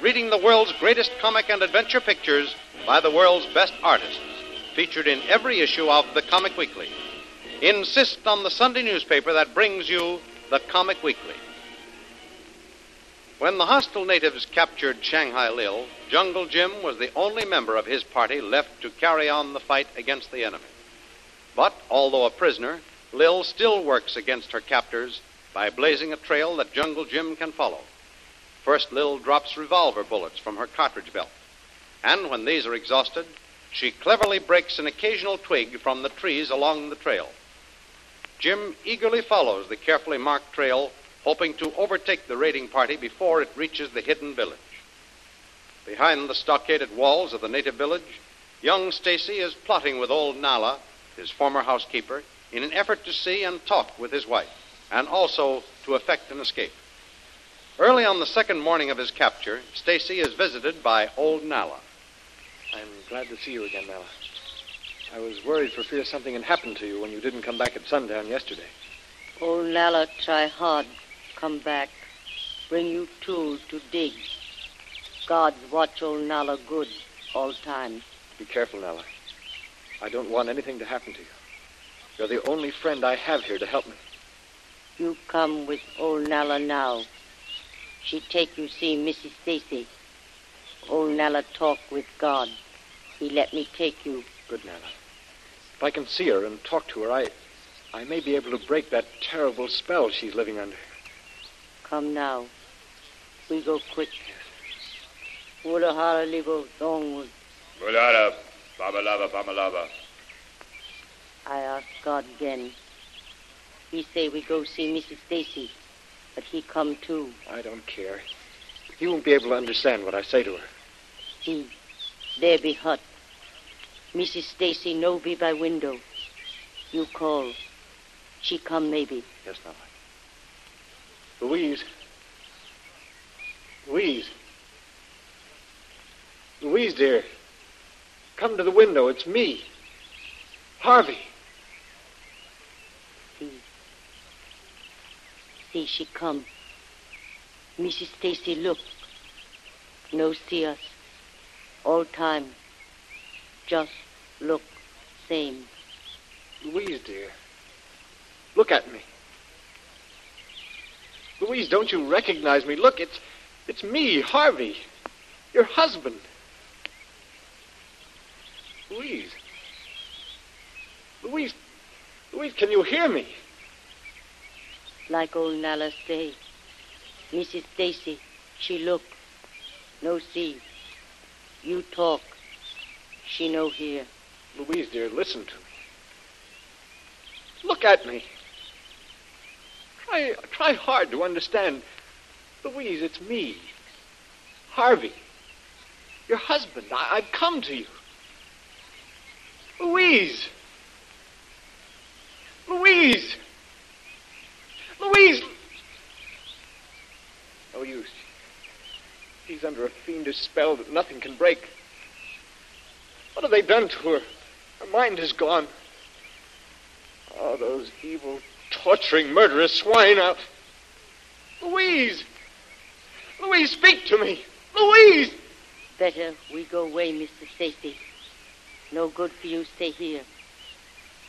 reading the world's greatest comic and adventure pictures by the world's best artists, featured in every issue of the Comic Weekly. Insist on the Sunday newspaper that brings you the Comic Weekly. When the hostile natives captured Shanghai Lil, Jungle Jim was the only member of his party left to carry on the fight against the enemy. But, although a prisoner, Lil still works against her captors by blazing a trail that Jungle Jim can follow. First, Lil drops revolver bullets from her cartridge belt. And when these are exhausted, she cleverly breaks an occasional twig from the trees along the trail. Jim eagerly follows the carefully marked trail, hoping to overtake the raiding party before it reaches the hidden village. Behind the stockaded walls of the native village, young Stacey is plotting with old Nala, his former housekeeper, in an effort to see and talk with his wife, and also to effect an escape. Early on the second morning of his capture, Stacey is visited by old Nala. I'm glad to see you again, Nala. I was worried for fear something had happened to you when you didn't come back at sundown yesterday. Old Nala try hard, come back, bring you tools to dig. God's watch old Nala good all time. Be careful, Nala. I don't want anything to happen to you. You're the only friend I have here to help me. You come with old Nala now. She take you see Mrs. Stacey. Old Nala talk with God. He let me take you. Good, Nala. If I can see her and talk to her, I, I may be able to break that terrible spell she's living under. Come now. We go quick. Wulahara libo dongwood. Mulala, babalava, babalava. I ask God again. He say we go see Mrs. Stacey, but he come too. I don't care. He won't be able to understand what I say to her. He, there be hut. Mrs. Stacey no be by window. You call. She come maybe. Yes, Nala. Louise. Louise. Louise, dear. Come to the window. It's me. Harvey. She come. Mrs. Stacey look. No see us. All time. Just look same. Louise, dear. Look at me. Louise, don't you recognize me? Look, it's it's me, Harvey. Your husband. Louise. Louise. Louise, can you hear me? Like old Nala say. Mrs. Stacey, she look. No see. You talk. She no hear. Louise, dear, listen to me. Look at me. Try, try hard to understand. Louise, it's me. Harvey. Your husband. I, I've come to you. Louise. Louise. Louise. No use. She's under a fiendish spell that nothing can break. What have they done to her? Her mind is gone. Oh, those evil, torturing, murderous swine. I'll... Louise! Louise, speak to me! Louise! Better we go away, Mr. Stacey. No good for you stay here.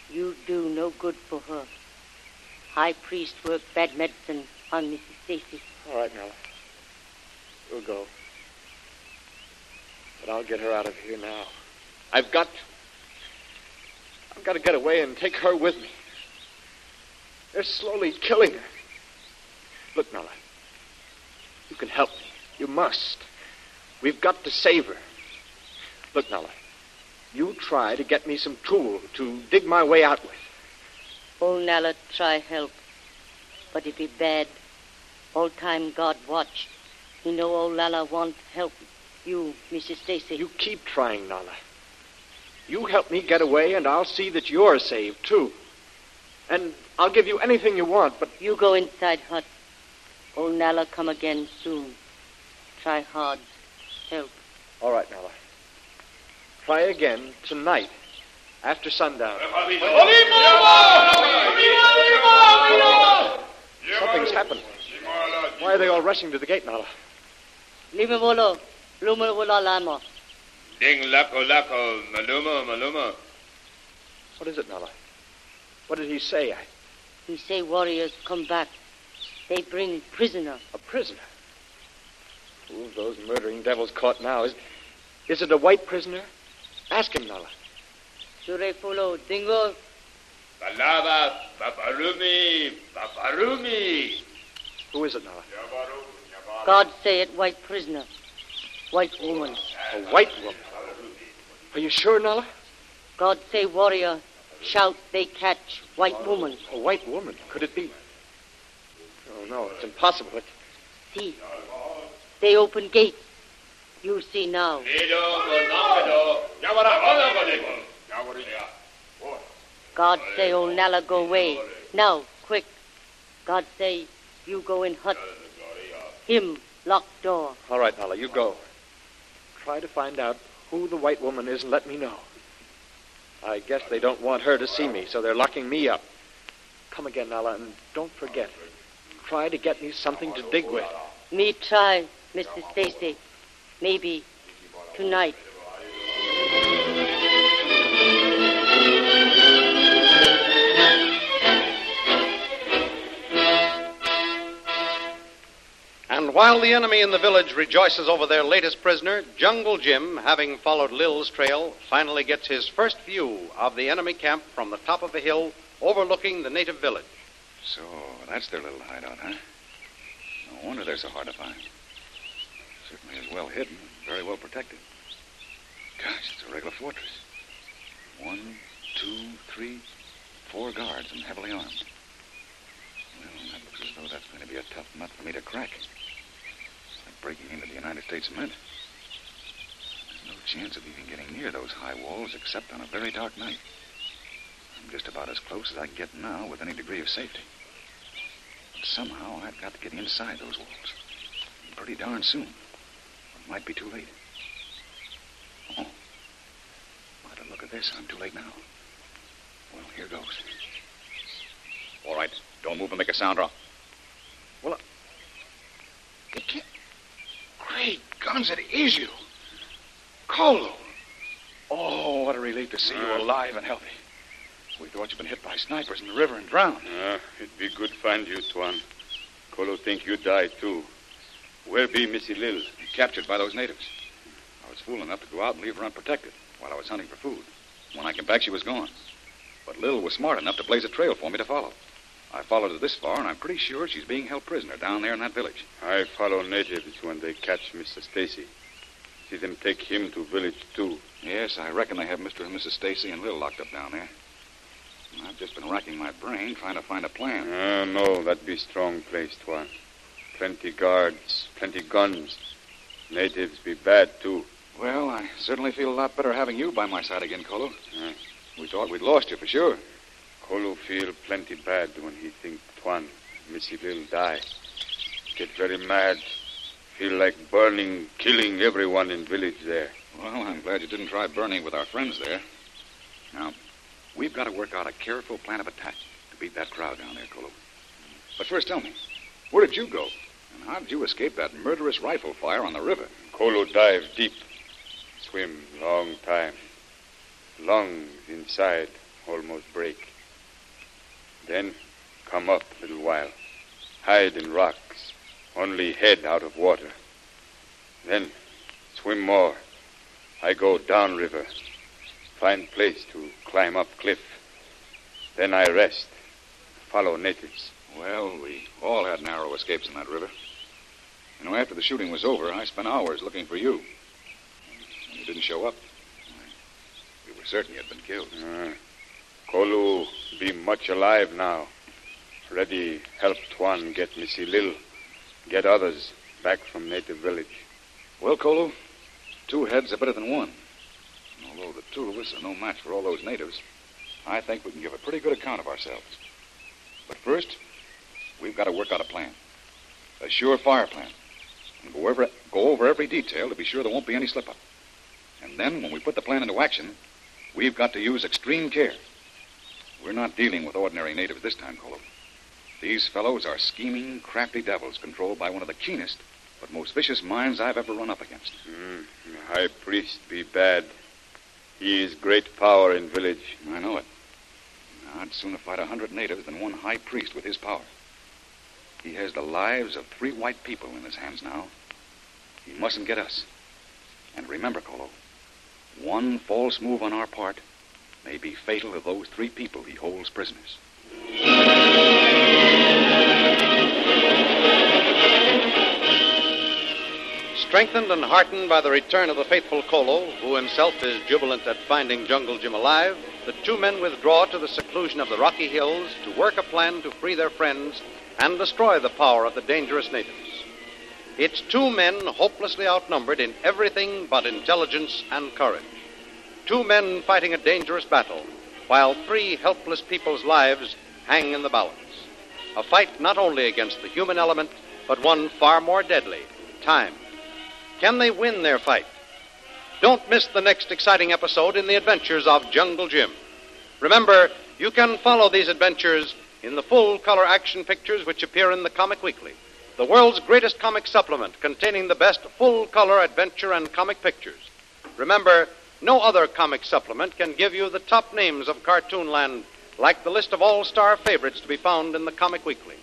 You do no good for her. High priest work bad medicine on Mrs. Stacey. All right, Nella. We'll go. But I'll get her out of here now. I've got. I've got to get away and take her with me. They're slowly killing her. Look, Nella. You can help me. You must. We've got to save her. Look, Nella. You try to get me some tool to dig my way out with. Old Nala try help, but it be bad. All time God watch. He know old Nala want help. You, Mrs. Stacey. You keep trying, Nala. You help me get away, and I'll see that you're saved, too. And I'll give you anything you want, but You go inside hut. Old Nala come again soon. Try hard. Help. all right, Nala. Try again tonight, after sundown. Something's happened. Why are they all rushing to the gate, Nala? Limavolo. Lumavola lama. Ding lako oh, lako, oh, maluma, oh, maluma. What is it, Nala? What did he say? I, He say warriors come back. They bring prisoner. a prisoner. Who of those murdering devils caught now? Is, is it a white prisoner? Ask him, Nala. Sure follow. Dingo. Balaba, babarumi, babarumi. Who is it, Nala? God say it white prisoner. White woman. A white woman. Are you sure, Nala? God say warrior. Shout they catch white woman. A white woman? Could it be? Oh, no, it's impossible. It, See. They open gate. You see now. Lido, monongado. Yawara, monongado. Yawara. God say old Nala go away. Now, quick. God say you go in hut. Him lock door. all right, Nala, you go. Try to find out who the white woman is and let me know. I guess they don't want her to see me, so they're locking me up. Come again, Nala, and don't forget. Try to get me something to dig with. Me try, Mr. Stacey. Maybe tonight. While the enemy in the village rejoices over their latest prisoner, Jungle Jim, having followed Lil's trail, finally gets his first view of the enemy camp from the top of a hill overlooking the native village. So that's their little hideout, huh? No wonder they're so hard to find. Certainly is well hidden, very well protected. Gosh, it's a regular fortress. One, two, three, four guards and heavily armed. Well, that looks as though that's going to be a tough nut for me to crack. Breaking into the United States Mint. There's no chance of even getting near those high walls except on a very dark night. I'm just about as close as I can get now with any degree of safety. But somehow I've got to get inside those walls. And pretty darn soon. It might be too late. Oh. Why, to look at this, I'm too late now. Well, here goes. All right. Don't move and make a sound, or Well, it can't... Great guns, it is you. Kolo. Oh, what a relief to see you alive and healthy. We thought you'd been hit by snipers in the river and drowned. Ah, it'd be good to find you, Tuan. Kolo think you die too. Where be Missy Lil? Captured by those natives. I was fool enough to go out and leave her unprotected while I was hunting for food. When I came back, she was gone. But Lil was smart enough to blaze a trail for me to follow. I followed her this far, and I'm pretty sure she's being held prisoner down there in that village. I follow natives when they catch Mr. Stacey. See them take him to village too. Yes, I reckon they have Mr. and Mrs. Stacey and Lil locked up down there. I've just been racking my brain trying to find a plan. Ah, no, that'd be strong place, Tuan. Plenty guards, plenty guns. Natives be bad too. Well, I certainly feel a lot better having you by my side again, Kolo. Yeah. We thought we'd lost you for sure. Kolo feel plenty bad when he think Tuan, Missy Lil die. Get very mad. Feel like burning, killing everyone in village there. Well, I'm glad you didn't try burning with our friends there. Now, we've got to work out a careful plan of attack to beat that crowd down there, Kolo. But first, tell me, where did you go? And how did you escape that murderous rifle fire on the river? Kolo dive deep. Swim long time. Lungs inside almost break. Then come up a little while. Hide in rocks. Only head out of water. Then swim more. I go down river. Find place to climb up cliff. Then I rest. Follow natives. Well, we all had narrow escapes in that river. You know, after the shooting was over, I spent hours looking for you. You didn't show up, we were certain you had been killed. Uh, Kolu be much alive now. Ready help Tuan get Missy Lil. Get others back from native village. Well, Kolo, Two heads are better than one. And although the two of us are no match for all those natives, I think we can give a pretty good account of ourselves. But first, we've got to work out a plan. A surefire plan. And go over, go over every detail to be sure there won't be any slip up. And then, when we put the plan into action, we've got to use extreme care. We're not dealing with ordinary natives this time, Kolo. These fellows are scheming, crafty devils controlled by one of the keenest but most vicious minds I've ever run up against. Mm, high priest be bad. He is great power in village. I know it. I'd sooner fight a hundred natives than one high priest with his power. He has the lives of three white people in his hands now. He mustn't get us. And remember, Kolo, one false move on our part may be fatal to those three people he holds prisoners. Strengthened and heartened by the return of the faithful Kolo, who himself is jubilant at finding Jungle Jim alive, the two men withdraw to the seclusion of the Rocky Hills to work a plan to free their friends and destroy the power of the dangerous natives. It's two men hopelessly outnumbered in everything but intelligence and courage. Two men fighting a dangerous battle, while three helpless people's lives hang in the balance. A fight not only against the human element, but one far more deadly time. Can they win their fight? Don't miss the next exciting episode in the adventures of Jungle Jim. Remember, you can follow these adventures in the full color action pictures which appear in the Comic Weekly, the world's greatest comic supplement containing the best full color adventure and comic pictures. Remember, no other comic supplement can give you the top names of Cartoonland like the list of all star favorites to be found in the Comic Weekly.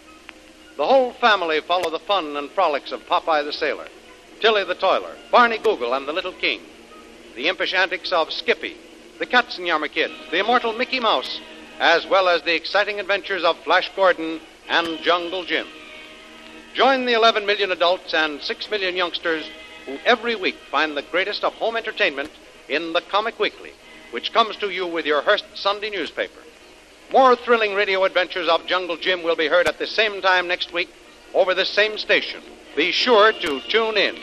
The whole family follow the fun and frolics of Popeye the Sailor. Tilly the Toiler, Barney Google and the Little King, the impish antics of Skippy, the Katzenjammer Kid, the immortal Mickey Mouse, as well as the exciting adventures of Flash Gordon and Jungle Jim. Join the 11 million adults and 6 million youngsters who every week find the greatest of home entertainment in the Comic Weekly, which comes to you with your Hearst Sunday newspaper. More thrilling radio adventures of Jungle Jim will be heard at the same time next week over this same station. Be sure to tune in.